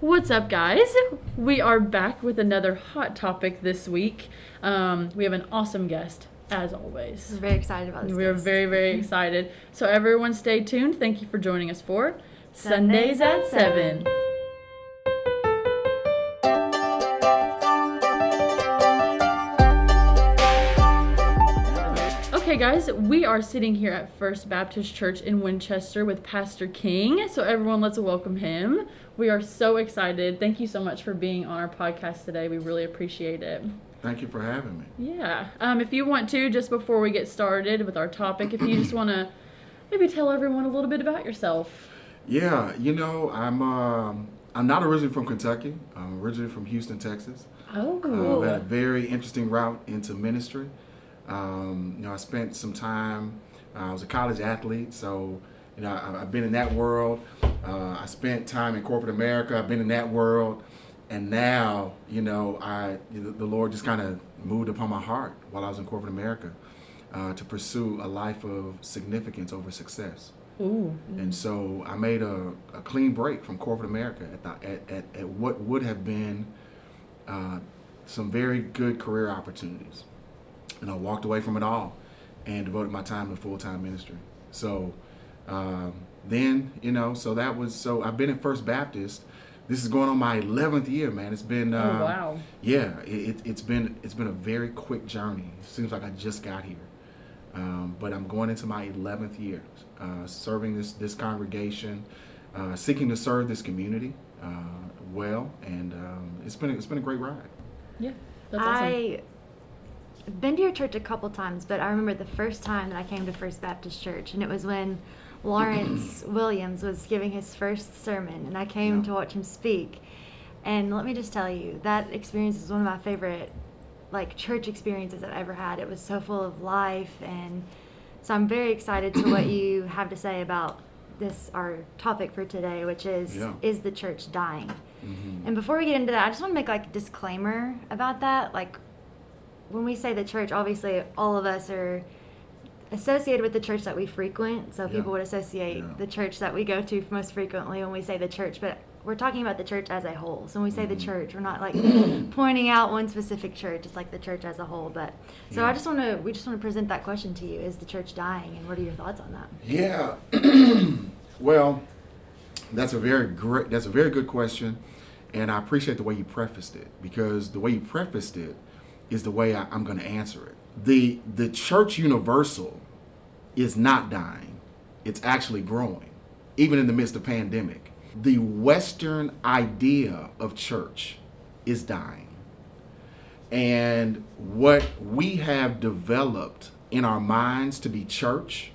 What's up, guys? We are back with another hot topic this week. Um, we have an awesome guest, as always. We're very excited about this. We are guest. very, very excited. So, everyone, stay tuned. Thank you for joining us for Sundays, Sundays at at 7. Guys, we are sitting here at First Baptist Church in Winchester with Pastor King. So, everyone, let's welcome him. We are so excited. Thank you so much for being on our podcast today. We really appreciate it. Thank you for having me. Yeah. Um, if you want to, just before we get started with our topic, if you just want to maybe tell everyone a little bit about yourself. Yeah, you know, I'm um, I'm not originally from Kentucky. I'm originally from Houston, Texas. Oh, Uh, I've had a very interesting route into ministry. Um, you know, I spent some time. Uh, I was a college athlete, so you know I, I've been in that world. Uh, I spent time in corporate America. I've been in that world, and now you know I the the Lord just kind of moved upon my heart while I was in corporate America uh, to pursue a life of significance over success. Ooh. And so I made a, a clean break from corporate America at, the, at, at, at what would have been uh, some very good career opportunities. And I walked away from it all and devoted my time to full time ministry. So um, then, you know, so that was, so I've been at First Baptist. This is going on my 11th year, man. It's been, Oh, uh, wow. yeah, it, it, it's been it's been a very quick journey. It seems like I just got here, um, but I'm going into my 11th year, uh, serving this this congregation, uh, seeking to serve this community uh, well, and um, it's been it's been a great ride. Yeah. That's awesome. I been to your church a couple times, but I remember the first time that I came to First Baptist Church, and it was when Lawrence Williams was giving his first sermon, and I came Yeah. to watch him speak. And let me just tell you, that experience is one of my favorite, like church experiences I've ever had. It was so full of life, and so I'm very excited to what you have to say about this our topic for today, which is Yeah. is the church dying? Mhm. And before we get into that, I just want to make like a disclaimer about that. Like when we say the church, obviously all of us are associated with the church that we frequent. So Yeah. people would associate Yeah. the church that we go to most frequently when we say the church, but we're talking about the church as a whole. So when we say the Mhm. church, we're not like pointing out one specific church. It's like the church as a whole. But so I just want to we just want to present that question to you: Is the church dying, and what are your thoughts on that? Yeah. well, that's a very great. That's a very good question, and I appreciate the way you prefaced it because the way you prefaced it is the way I, I'm going to answer it. the The church universal is not dying; it's actually growing, even in the midst of pandemic. The Western idea of church is dying. And what we have developed in our minds to be church,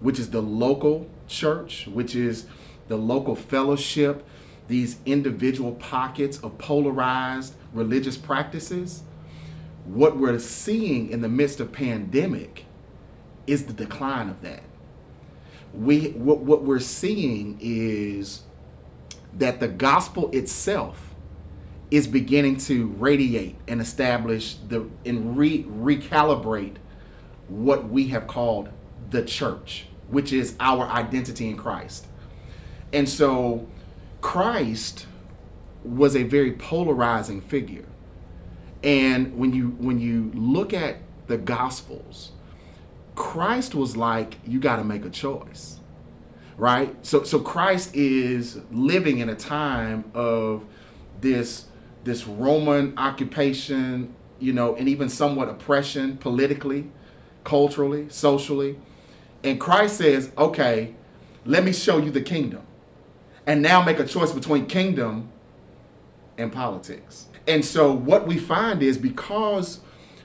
which is the local church, which is the local fellowship, these individual pockets of polarized religious practices, what we're seeing in the midst of pandemic is the decline of that. We what, what we're seeing is that the gospel itself is beginning to radiate and establish the and re, recalibrate what we have called the church, which is our identity in Christ. And so Christ was a very polarizing figure. And when you when you look at the gospels, Christ was like you got to make a choice. Right? So so Christ is living in a time of this this Roman occupation, you know, and even somewhat oppression politically, culturally, socially. And Christ says, okay, let me show you the kingdom. And now make a choice between kingdom and politics. And so what we find is because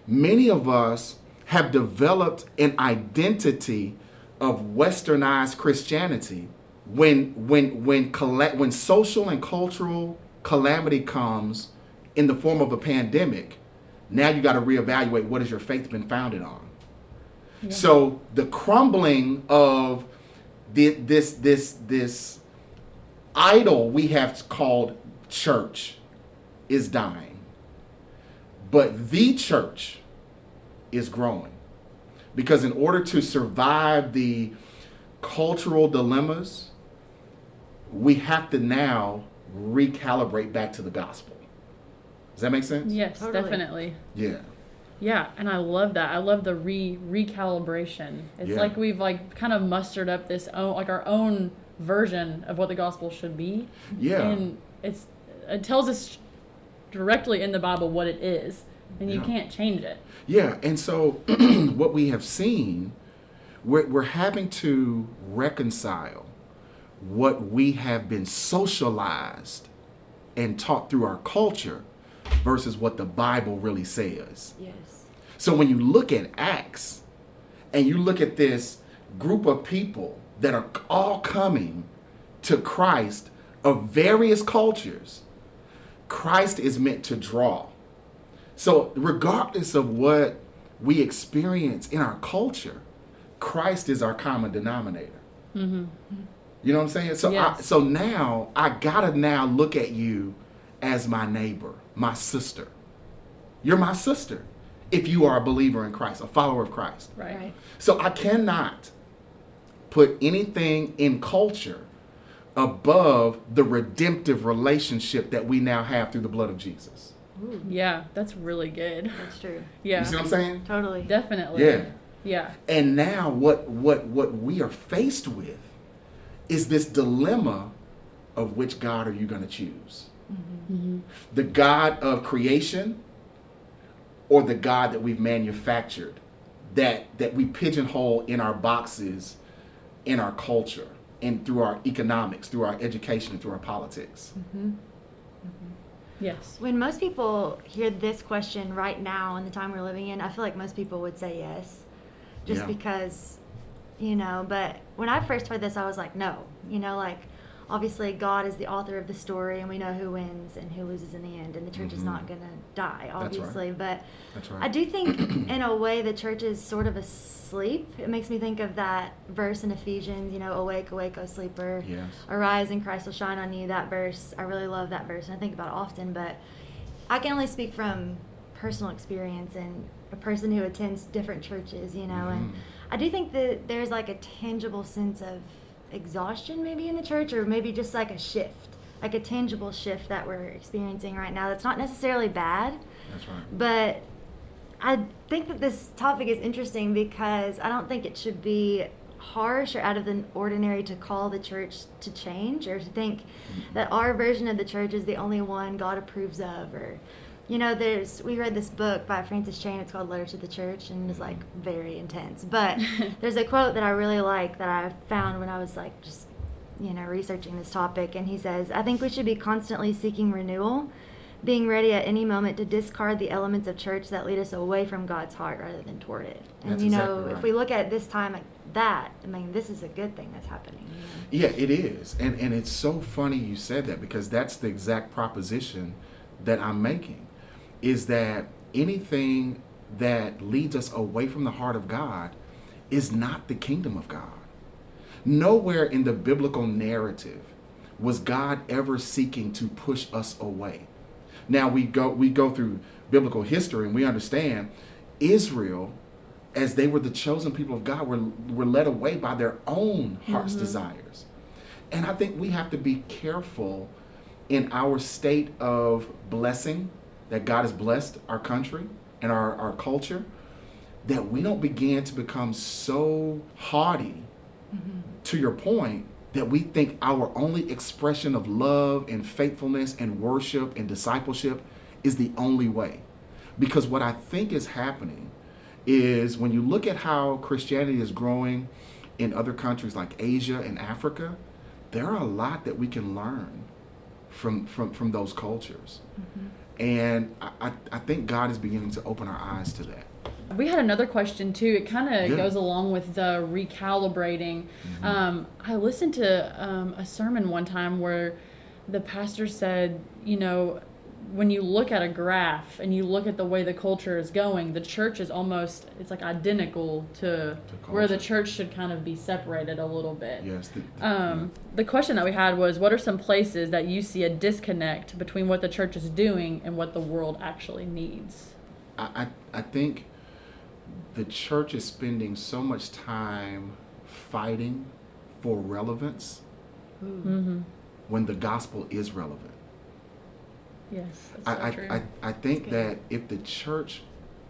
many of us have developed an identity of westernized Christianity, when when when colla- when social and cultural calamity comes in the form of a pandemic, now you got to reevaluate what has your faith been founded on. So the crumbling of thi- this this this idol we have called church is dying, but the church is growing because in order to survive the cultural dilemmas, we have to now recalibrate back to the gospel. Does that make sense? Yes, Totally. definitely. Yeah. Yeah, and I love that. I love the re recalibration. It's Yeah. like we've like kind of mustered up this own like our own version of what the gospel should be. Yeah. And it's it tells us directly in the Bible what it is, and you Yeah. can't change it. Yeah, and so what we have seen, we're, we're having to reconcile what we have been socialized and taught through our culture versus what the Bible really says. Yes. So when you look at Acts and you look at this group of people that are all coming to Christ of various cultures, Christ is meant to draw. So regardless of what we experience in our culture, Christ is our common denominator. Mm-hmm. You know what I'm saying? So I, so now I gotta now look at you as my neighbor, my sister. You're my sister if you are a believer in Christ, a follower of Christ. Right. Right. So I cannot put anything in culture above the redemptive relationship that we now have through the blood of Jesus. Ooh, Yeah, that's really good. that's true. Yeah. You see what I'm saying? Totally. Definitely. Yeah. Yeah. And now what what what we are faced with is this dilemma of which God are you going to choose? Mm-hmm. Mm-hmm. The God of creation or the God that we've manufactured that that we pigeonhole in our boxes in our culture and through our economics, through our education, through our politics. Mm-hmm. Mm-hmm. Yes. When most people hear this question right now in the time we're living in, I feel like most people would say yes. Just Yeah. because, you know, but when I first heard this, I was like, no. You know, like, obviously, God is the author of the story, and we know who wins and who loses in the end, and the church is Mhm. not going to die, right. obviously. But That's right. I do think, in a way, the church is sort of asleep. It makes me think of that verse in Ephesians, you know, awake, awake, O sleeper. Yes. Arise and Christ will shine on you. That verse, I really love that verse, and I think about it often. But I can only speak from personal experience and a person who attends different churches, you know. And Mhm. I do think that there's like a tangible sense of exhaustion, maybe in the church, or maybe just like a shift, like a tangible shift that we're experiencing right now. That's not necessarily bad, That's right. but I think that this topic is interesting because I don't think it should be harsh or out of the ordinary to call the church to change or to think mm-hmm. that our version of the church is the only one God approves of or you know there's we read this book by Francis Chan it's called Letter to the Church and it's like very intense but there's a quote that I really like that I found when I was like just you know researching this topic and he says I think we should be constantly seeking renewal being ready at any moment to discard the elements of church that lead us away from God's heart rather than toward it. And That's you know, exactly if we look at this time like that, I mean, this is a good thing that's happening. you know? Yeah, it is. And and it's so funny you said that because that's the exact proposition that I'm making is that anything that leads us away from the heart of God is not the kingdom of God. Nowhere in the biblical narrative was God ever seeking to push us away. Now we go we go through biblical history and we understand Israel as they were the chosen people of God were were led away by their own heart's mm-hmm. desires. And I think we have to be careful in our state of blessing that God has blessed our country and our, our culture that we don't begin to become so haughty mm-hmm. to your point that we think our only expression of love and faithfulness and worship and discipleship is the only way. Because what I think is happening is when you look at how Christianity is growing in other countries like Asia and Africa, there are a lot that we can learn from from, from those cultures. Mm-hmm. And I, I, think God is beginning to open our eyes to that. We had another question too. It kind of Yeah. Mm-hmm. goes along with the recalibrating. Um, I listened to um, a sermon one time where the pastor said, you know, when you look at a graph and you look at the way the culture is going, the church is almost it's like identical to, where the church should kind of be separated a little bit. Yes. the- the- Um, the question that we had was, what are some places that you see a disconnect between what the church is doing and what the world actually needs? I, I, I think the church is spending so much time fighting for relevance Mm-hmm. when the gospel is relevant. Yes, that's I, so I, true. I, I think that if the church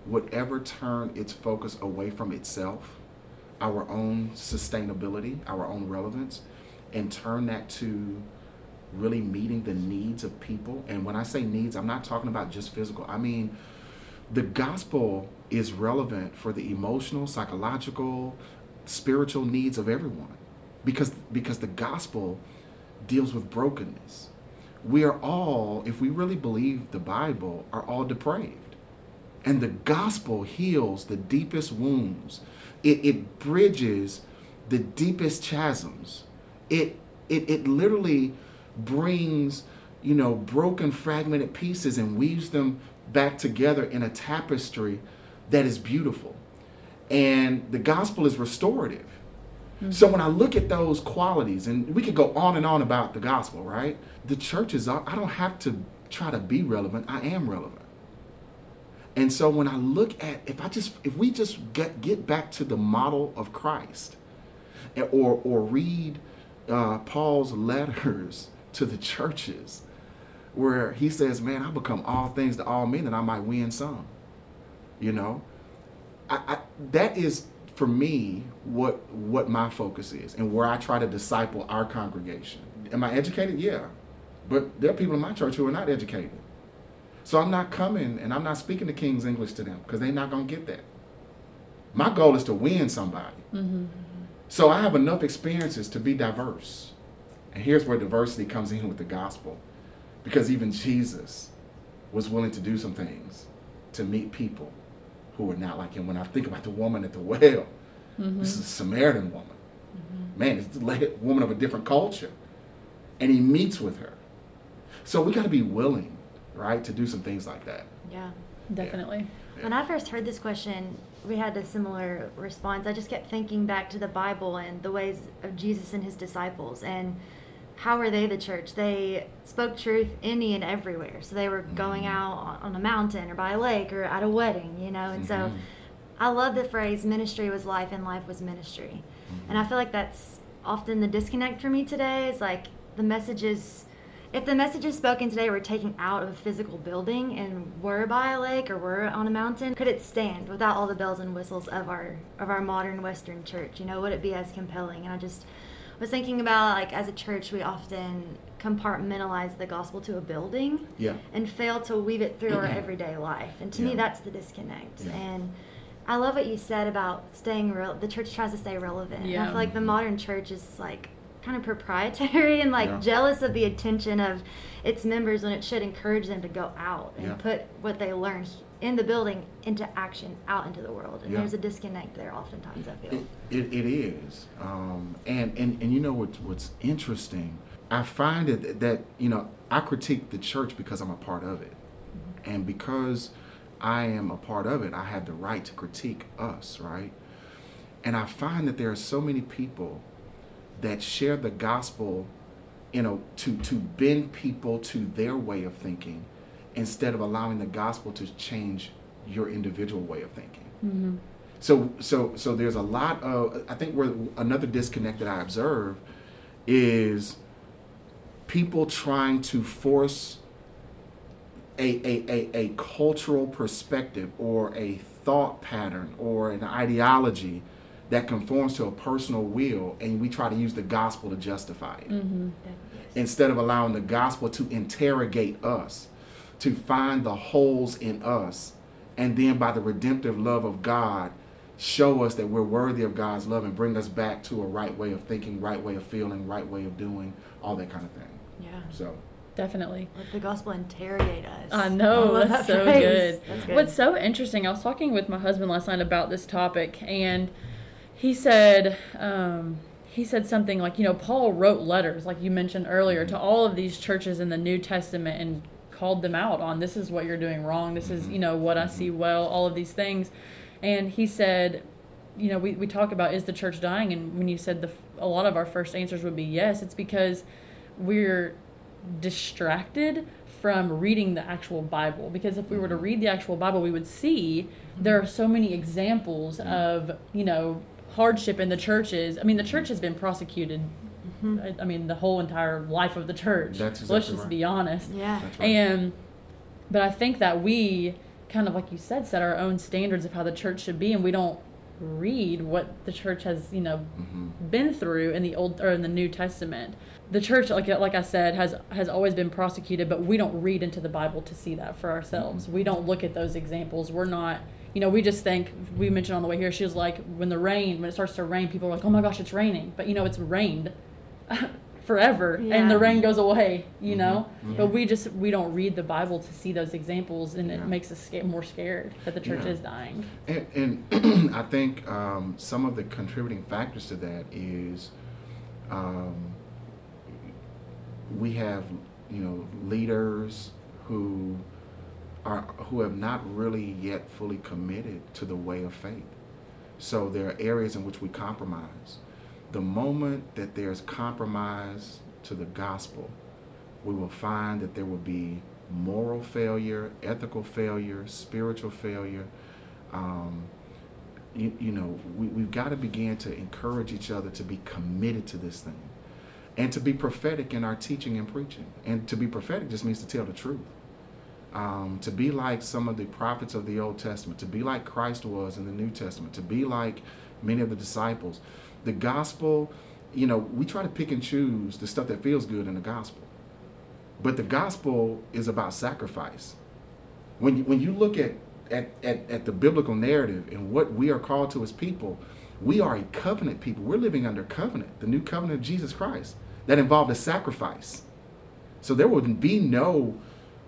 would ever turn its focus away from itself, our own sustainability, our own relevance, and turn that to really meeting the needs of people. And when I say needs, I'm not talking about just physical. I mean, the gospel is relevant for the emotional, psychological, spiritual needs of everyone. Because because the gospel deals with brokenness. We are all, if we really believe the Bible, are all depraved. And the gospel heals the deepest wounds. It, it bridges the deepest chasms. It, it, it literally brings, you know, broken, fragmented pieces and weaves them back together in a tapestry that is beautiful. And the gospel is restorative. So when I look at those qualities, and we could go on and on about the gospel, right? The church is, I don't have to try to be relevant. I am relevant. And so when I look at, if I just, if we just get, get back to the model of Christ, or, or read uh, Paul's letters to the churches, where he says, man, I become all things to all men that I might win some. You know, I, I, that is for me what what my focus is and where I try to disciple our congregation. Am I educated? Yeah, but there are people in my church who are not educated. So I'm not coming and I'm not speaking the King's English to them because they're not gonna get that. My goal is to win somebody. Mm-hmm. So I have enough experiences to be diverse. And here's where diversity comes in with the gospel. Because even Jesus was willing to do some things to meet people who were not like him. When I think about the woman at the well, this is a mm-hmm. Samaritan woman. Mm-hmm. Man, it's a la- woman of a different culture. And he meets with her. So we got to be willing, right, to do some things like that. Yeah. Definitely. When I first heard this question, we had a similar response. I just kept thinking back to the Bible and the ways of Jesus and his disciples and how were they the church? They spoke truth any and everywhere. So they were going out on- a mountain or by a lake or at a wedding, you know. And so Mhm. I love the phrase ministry was life and life was ministry. And I feel like that's often the disconnect for me today is like the messages if the messages spoken today were taken out of a physical building and were by a lake or were on a mountain, could it stand without all the bells and whistles of our of our modern Western church? You know, would it be as compelling? And I just was thinking about like as a church, we often compartmentalize the gospel to a building Yeah. and fail to weave it through our everyday life. And to me, that's the disconnect. Yeah. And I love what you said about staying real. The church tries to stay relevant. And I feel like the modern church is like kind of proprietary and like Yeah. jealous of the attention of its members when it should encourage them to go out and Yeah. put what they learn in the building into action out into the world. And Yeah. there's a disconnect there oftentimes, I feel. It, it, it is, um, and, and and you know what's what's interesting? I find it that you know I critique the church because I'm a part of it, and because I am a part of it, I have the right to critique us, right? And I find that there are so many people that share the gospel, you know, to to bend people to their way of thinking, instead of allowing the gospel to change your individual way of thinking. Mm-hmm. So so so there's a lot of I think where another disconnect that I observe is people trying to force a, a, a, a cultural perspective or a thought pattern or an ideology that conforms to a personal will and we try to use the gospel to justify it Mm-hmm. instead of allowing the gospel to interrogate us, to find the holes in us, and then by the redemptive love of God, show us that we're worthy of God's love and bring us back to a right way of thinking, right way of feeling, right way of doing, all that kind of thing. Yeah. So, Definitely. Let the gospel interrogate us. I know, love that's that so good. That's good. What's so interesting, I was talking with my husband last night about this topic, and he said, um, he said something like, you know, Paul wrote letters, like you mentioned earlier, to mm-hmm. all of these churches in the New Testament and called them out on this is what you're doing wrong, this is, mm-hmm. you know, what I see mm-hmm. well, all of these things. And he said, you know, we, we talk about is the church dying, and when you said the a lot of our first answers would be yes, it's because we're distracted from reading the actual Bible. Because if we were to read the actual Bible, we would see there are so many examples of, you know, hardship in the churches. I mean, the church has been prosecuted I, I mean, the whole entire life of the church. That's Let's just right. be honest. Yeah. That's right. And, but I think that we kind of, like you said, set our own standards of how the church should be, and we don't read what the church has, you know, Mhm. been through in the old or in the New Testament. The church, like like I said, has has always been prosecuted, but we don't read into the Bible to see that for ourselves. We don't look at those examples. We're not, you know, we just think. We mentioned on the way here, she was like, when the rain, when it starts to rain, people are like, oh my gosh, it's raining, but you know, it's rained forever, and the rain goes away. You know, Mhm. but we just we don't read the Bible to see those examples, and Yeah. it makes us get more scared that the church Yeah. is dying. And, and I think um, some of the contributing factors to that is um, we have, you know, leaders who are who have not really yet fully committed to the way of faith. So there are areas in which we compromise. The moment that there's compromise to the gospel, we will find that there will be moral failure, ethical failure, spiritual failure. Um, you, you know, we, we've got to begin to encourage each other to be committed to this thing and to be prophetic in our teaching and preaching. And to be prophetic just means to tell the truth. Um, to be like some of the prophets of the Old Testament, to be like Christ was in the New Testament, to be like many of the disciples. The gospel, you know, we try to pick and choose the stuff that feels good in the gospel. But the gospel is about sacrifice. When you, when you look at, at, at, at the biblical narrative and what we are called to as people, we are a covenant people. We're living under covenant, the new covenant of Jesus Christ, that involved a sacrifice. So there wouldn't be no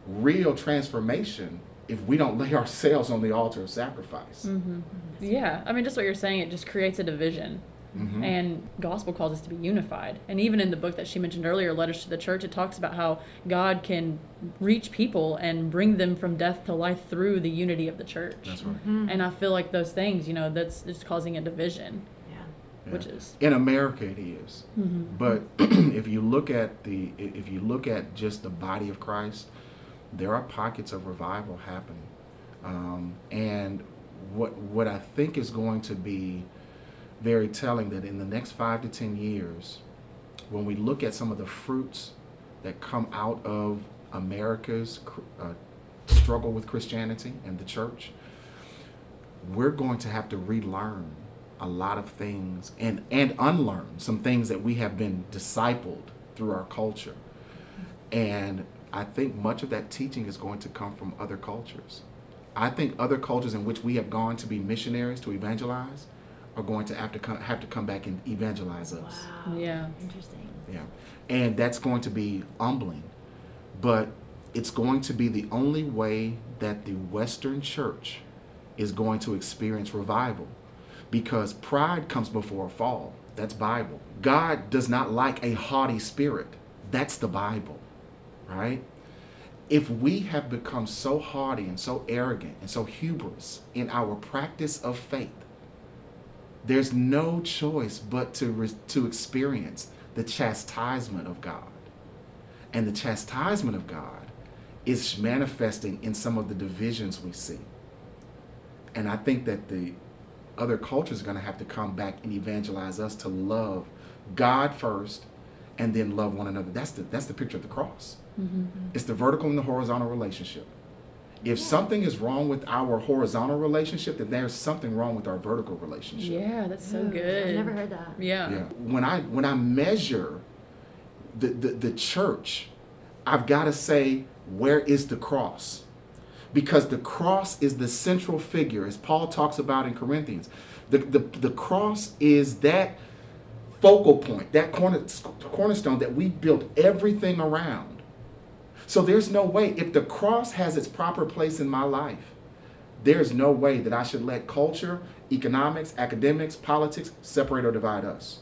real transformation if we don't lay ourselves on the altar of sacrifice. Mm-hmm. Yeah, I mean, just what you're saying, it just creates a division. Mhm. And gospel calls us to be unified. And even in the book that she mentioned earlier, Letters to the Church, it talks about how God can reach people and bring them from death to life through the unity of the church. That's right. And I feel like those things, you know, that's just causing a division, Yeah. which Yeah. is. in America it is. Mhm. But if you look at the if you look at just the body of Christ, there are pockets of revival happening, um, and what what I think is going to be very telling that in the next five to ten years, when we look at some of the fruits that come out of America's uh, struggle with Christianity and the church, we're going to have to relearn a lot of things and and unlearn some things that we have been discipled through our culture. And i think much of that teaching is going to come from other cultures i think other cultures in which we have gone to be missionaries to evangelize are going to have to come have to come back and evangelize us Wow. Yeah. Interesting. yeah. And that's going to be humbling. But it's going to be the only way that the Western church is going to experience revival. Because pride comes before a fall. That's Bible. God does not like a haughty spirit. That's the Bible. Right? If we have become so haughty and so arrogant and so hubris in our practice of faith, there's no choice but to re- to experience the chastisement of God. And the chastisement of God is manifesting in some of the divisions we see. And I think that the other cultures are going to have to come back and evangelize us to love God first and then love one another. That's the that's the picture of the cross. Mm-hmm. It's the vertical and the horizontal relationship. If something is wrong with our horizontal relationship, then there's something wrong with our vertical relationship. Yeah, that's so Ooh, good. I've never heard that. Yeah. Yeah. When I when I measure the, the, the church, I've got to say, where is the cross? Because the cross is the central figure, as Paul talks about in Corinthians. The, the, the cross is that focal point, that corner, cornerstone that we built everything around. So there's no way, if the cross has its proper place in my life, there's no way that I should let culture, economics, academics, politics separate or divide us.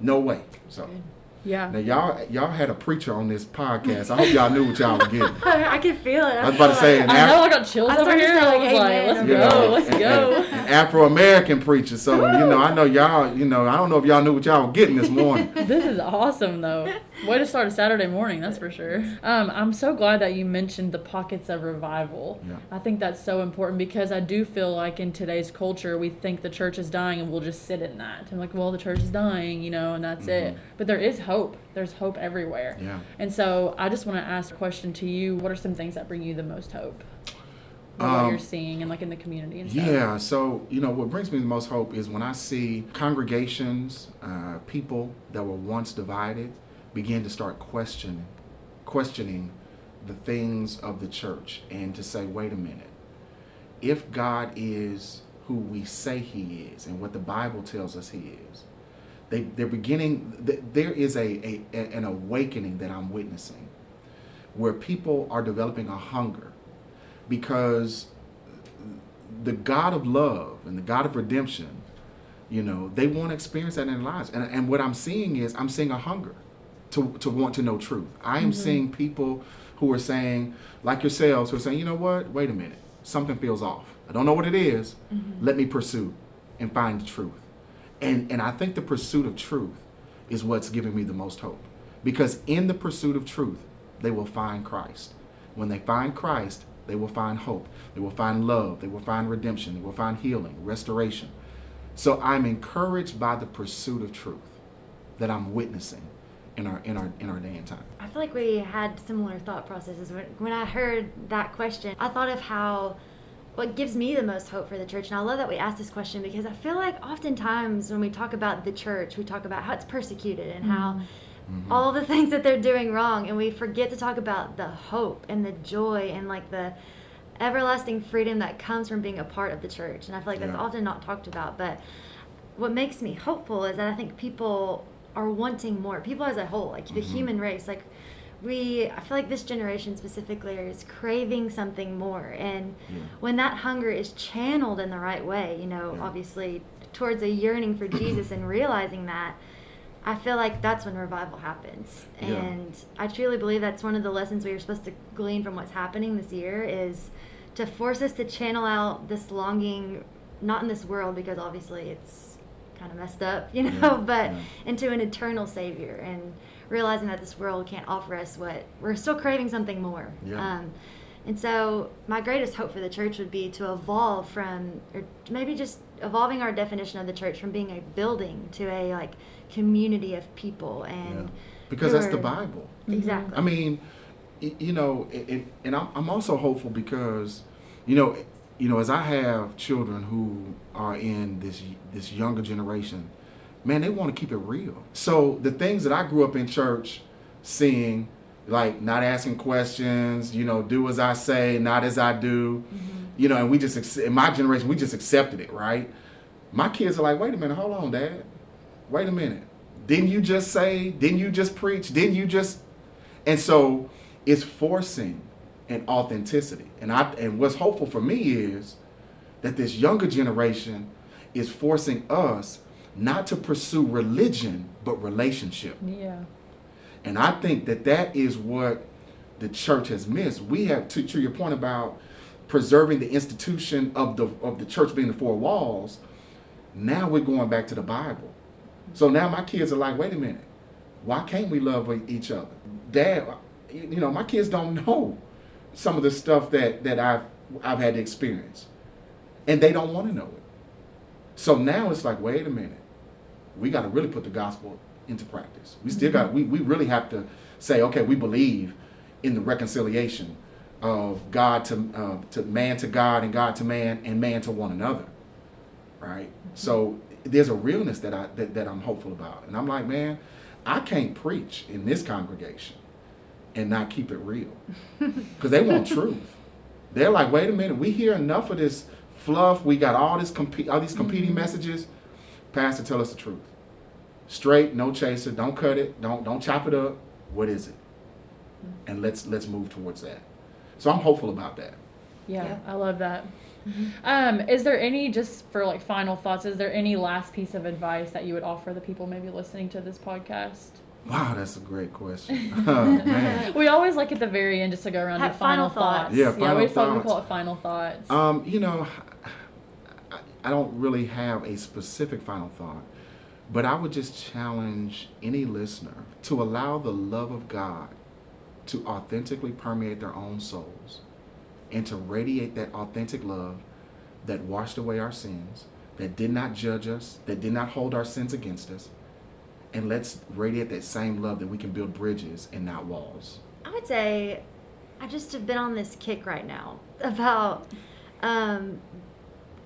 No way. So Good. Yeah. now y'all y'all had a preacher on this podcast. I hope y'all knew what y'all were getting. I can feel it. I was about to say, it. and I Af- know I got chills I'm over starting to here. say, I like, was like, let's I'm you go, know, let's and- go. and- and Afro American preacher. So you know, I know y'all. You know, I don't know if y'all knew what y'all were getting this morning. This is awesome though. Way to start a Saturday morning, that's for sure. Um, I'm so glad that you mentioned the pockets of revival. Yeah. I think that's so important because I do feel like in today's culture, we think the church is dying and we'll just sit in that. I'm like, well, the church is dying, you know, and that's it. Mhm. But there is hope. There's hope everywhere. Yeah. And so I just want to ask a question to you. What are some things that bring you the most hope? With what Um, you're seeing and like in the community and stuff. Yeah, so you know what brings me the most hope is when I see congregations, uh, people that were once divided, begin to start questioning, questioning the things of the church, and to say, wait a minute, if God is who we say He is, and what the Bible tells us He is, they they're beginning. There is a, a an awakening that I'm witnessing, where people are developing a hunger because the God of love and the God of redemption, you know, they want to experience that in their lives. And, and what I'm seeing is I'm seeing a hunger to, to want to know truth. I am mm-hmm. seeing people who are saying, like yourselves, who are saying, you know what, wait a minute, something feels off. I don't know what it is. Mm-hmm. Let me pursue and find the truth. And, and I think the pursuit of truth is what's giving me the most hope. Because in the pursuit of truth, they will find Christ. When they find Christ, they will find hope. They will find love. They will find redemption. They will find healing, restoration. So I'm encouraged by the pursuit of truth that I'm witnessing in our in our in our day and time. I feel like we had similar thought processes. When, when I heard that question, I thought of how what gives me the most hope for the church. And I love that we asked this question because I feel like oftentimes when we talk about the church, we talk about how it's persecuted and how mm-hmm. Mm-hmm. all the things that they're doing wrong. And we forget to talk about the hope and the joy and like the everlasting freedom that comes from being a part of the church. And I feel like that's often not talked about. But what makes me hopeful is that I think people are wanting more. People as a whole, like the Mhm. human race, like we I feel like this generation specifically is craving something more. And Yeah. when that hunger is channeled in the right way, you know, Yeah. obviously towards a yearning for Jesus and realizing that I feel like that's when revival happens. Yeah. And I truly believe that's one of the lessons we are supposed to glean from what's happening this year is to force us to channel out this longing not in this world because obviously it's kind of messed up, you know, Yeah, but yeah. into an eternal savior and realizing that this world can't offer us what we're still craving something more. Yeah. Um, and so my greatest hope for the church would be to evolve from, or maybe just evolving our definition of the church from being a building to a like community of people and Yeah. Because that's the Bible. Exactly. I mean, you know, and I'm, I'm also hopeful because, you know, you know, as I have children who are in this this younger generation, man, they want to keep it real. So the things that I grew up in church, seeing, like not asking questions, you know, do as I say, not as I do, mm-hmm. you know, and we just in my generation we just accepted it, right? My kids are like, wait a minute, hold on, Dad, wait a minute, didn't you just say, didn't you just preach, didn't you just, and so it's forcing an authenticity, and I and what's hopeful for me is that this younger generation is forcing us not to pursue religion but relationship. Yeah. And I think that that is what the church has missed. We have to, to your point about preserving the institution of the of the church being the four walls. Now we're going back to the Bible. So now my kids are like, wait a minute, why can't we love each other? Dad, you know, my kids don't know some of the stuff that that I've I've had to experience, and they don't want to know it. So now it's like, wait a minute, we got to really put the gospel into practice. We still got we, we really have to say, okay, we believe in the reconciliation of God to uh, to man to God and God to man and man to one another. Right? So there's a realness that I that, that I'm hopeful about. And I'm like, man, I can't preach in this congregation and not keep it real. Because they want truth. They're like, wait a minute, we hear enough of this fluff. We got all this compe- all these competing mm-hmm. messages. Pastor, tell us the truth. Straight, no chaser. Don't cut it. Don't don't chop it up. What is it? Mm-hmm. And let's let's move towards that. So I'm hopeful about that. Yeah, Yeah. I love that. Mm-hmm. Um, is there any just for like final thoughts? Is there any last piece of advice that you would offer the people maybe listening to this podcast? Wow, that's a great question. oh, man. We always like at the very end just to go around Have to final, final thoughts. thoughts. Yeah, yeah, final we always we thoughts. call it final thoughts. Um, you know, I, I don't really have a specific final thought, but I would just challenge any listener to allow the love of God to authentically permeate their own souls and to radiate that authentic love that washed away our sins, that did not judge us, that did not hold our sins against us. And let's radiate that same love that we can build bridges and not walls. I would say I just have been on this kick right now about um,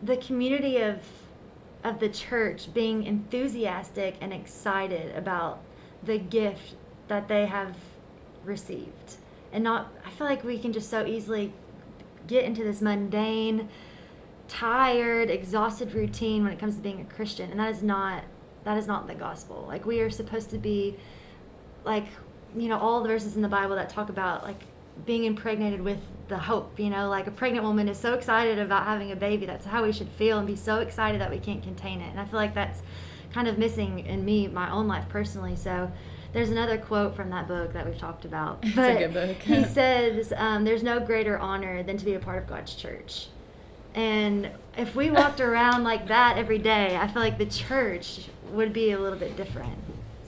the community of of the church being enthusiastic and excited about the gift that they have received and not i feel like we can just so easily get into this mundane tired exhausted routine when it comes to being a christian and that is not that is not the gospel. Like we are supposed to be like you know all the verses in the bible that talk about like being impregnated with the hope you know? Like a pregnant woman is so excited about having a baby that's how we should feel and be so excited that we can't contain it. And i feel like that's kind of missing in me my own life personally. So there's another quote from that book that we've talked about. It's a good book. he says um, there's no greater honor than to be a part of god's church. And if we walked around like that every day i feel like the church would be a little bit different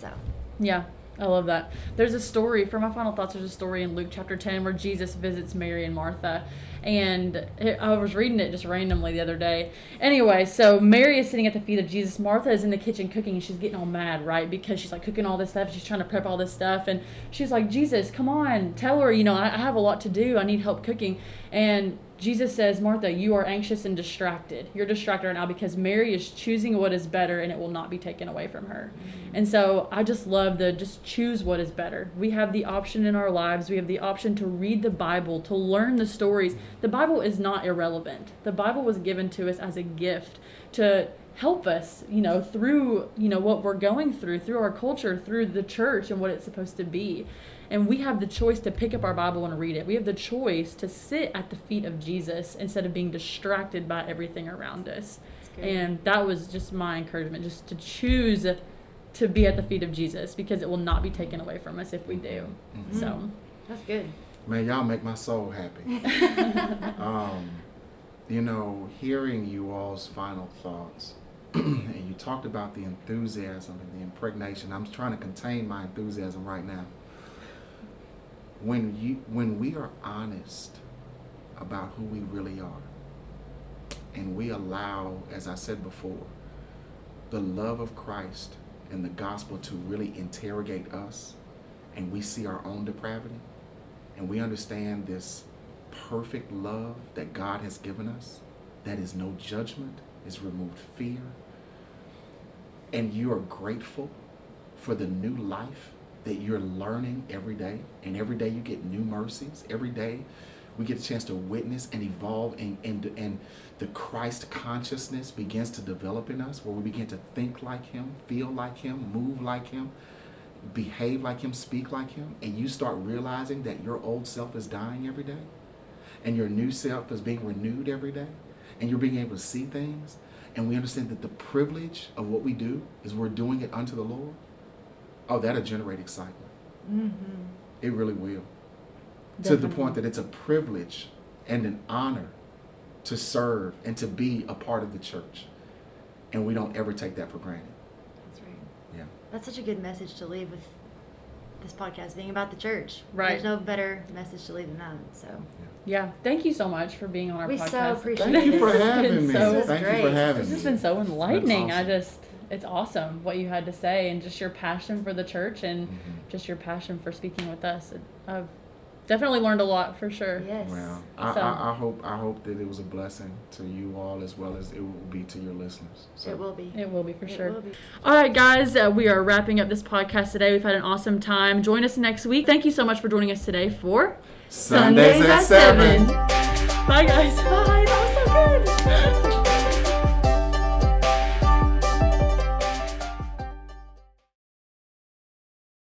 so Yeah, I love that. There's a story for my final thoughts. There's a story in Luke chapter 10 where Jesus visits Mary and Martha. And I was reading it just randomly the other day. Anyway, so Mary is sitting at the feet of Jesus. Martha is in the kitchen cooking and she's getting all mad, right? Because she's like cooking all this stuff. She's trying to prep all this stuff. And she's like, Jesus, come on, tell her, you know, I, I have a lot to do. I need help cooking. And Jesus says, Martha, you are anxious and distracted. You're distracted right now because Mary is choosing what is better and it will not be taken away from her. And so I just love the just choose what is better. We have the option in our lives. We have the option to read the Bible, to learn the stories. The Bible is not irrelevant. The Bible was given to us as a gift to help us, you know, through, you know, what we're going through, through our culture, through the church and what it's supposed to be. And we have the choice to pick up our Bible and read it. We have the choice to sit at the feet of Jesus instead of being distracted by everything around us. good. And that was just my encouragement, just to choose to be at the feet of Jesus because it will not be taken away from us if we do. Mhm. So, that's good Man, y'all make my soul happy. um, you know, hearing you all's final thoughts, and you talked about the enthusiasm and the impregnation. I'm trying to contain my enthusiasm right now. When you, when we are honest about who we really are, and we allow, as I said before, the love of Christ and the gospel to really interrogate us, and we see our own depravity, and we understand this perfect love that God has given us, that is no judgment, is removed fear, and you are grateful for the new life that you're learning every day, and every day you get new mercies, every day we get a chance to witness and evolve and, and, and the Christ consciousness begins to develop in us where we begin to think like him, feel like him, move like him, behave like him, speak like him, and you start realizing that your old self is dying every day and your new self is being renewed every day and you're being able to see things and we understand that the privilege of what we do is we're doing it unto the Lord. Oh, that'll generate excitement. mm-hmm. It really will. To the point that it's a privilege and an honor to serve and to be a part of the church. And we don't ever take that for granted. that's right Yeah. That's such a good message to leave with this podcast being about the church. Right. There's no better message to leave than that. So yeah, thank you so much for being on our We so podcast. appreciate Thank you for This has been having me. so- This is Thank you for having This me. has been so enlightening. That's I just, it's awesome what you had to say and just your passion for the church and Mhm. just your passion for speaking with us. I've definitely learned a lot for sure. yes. Well, I, So- I, I hope I hope that it was a blessing to you all as well as it will be to your listeners. So It will be. It will be for It sure. will be. All right, guys, uh, we are wrapping up this podcast today. We've had an awesome time. Join us next week. Thank you so much for joining us today for Sundays, at seven. Bye, guys. Bye. That was so good.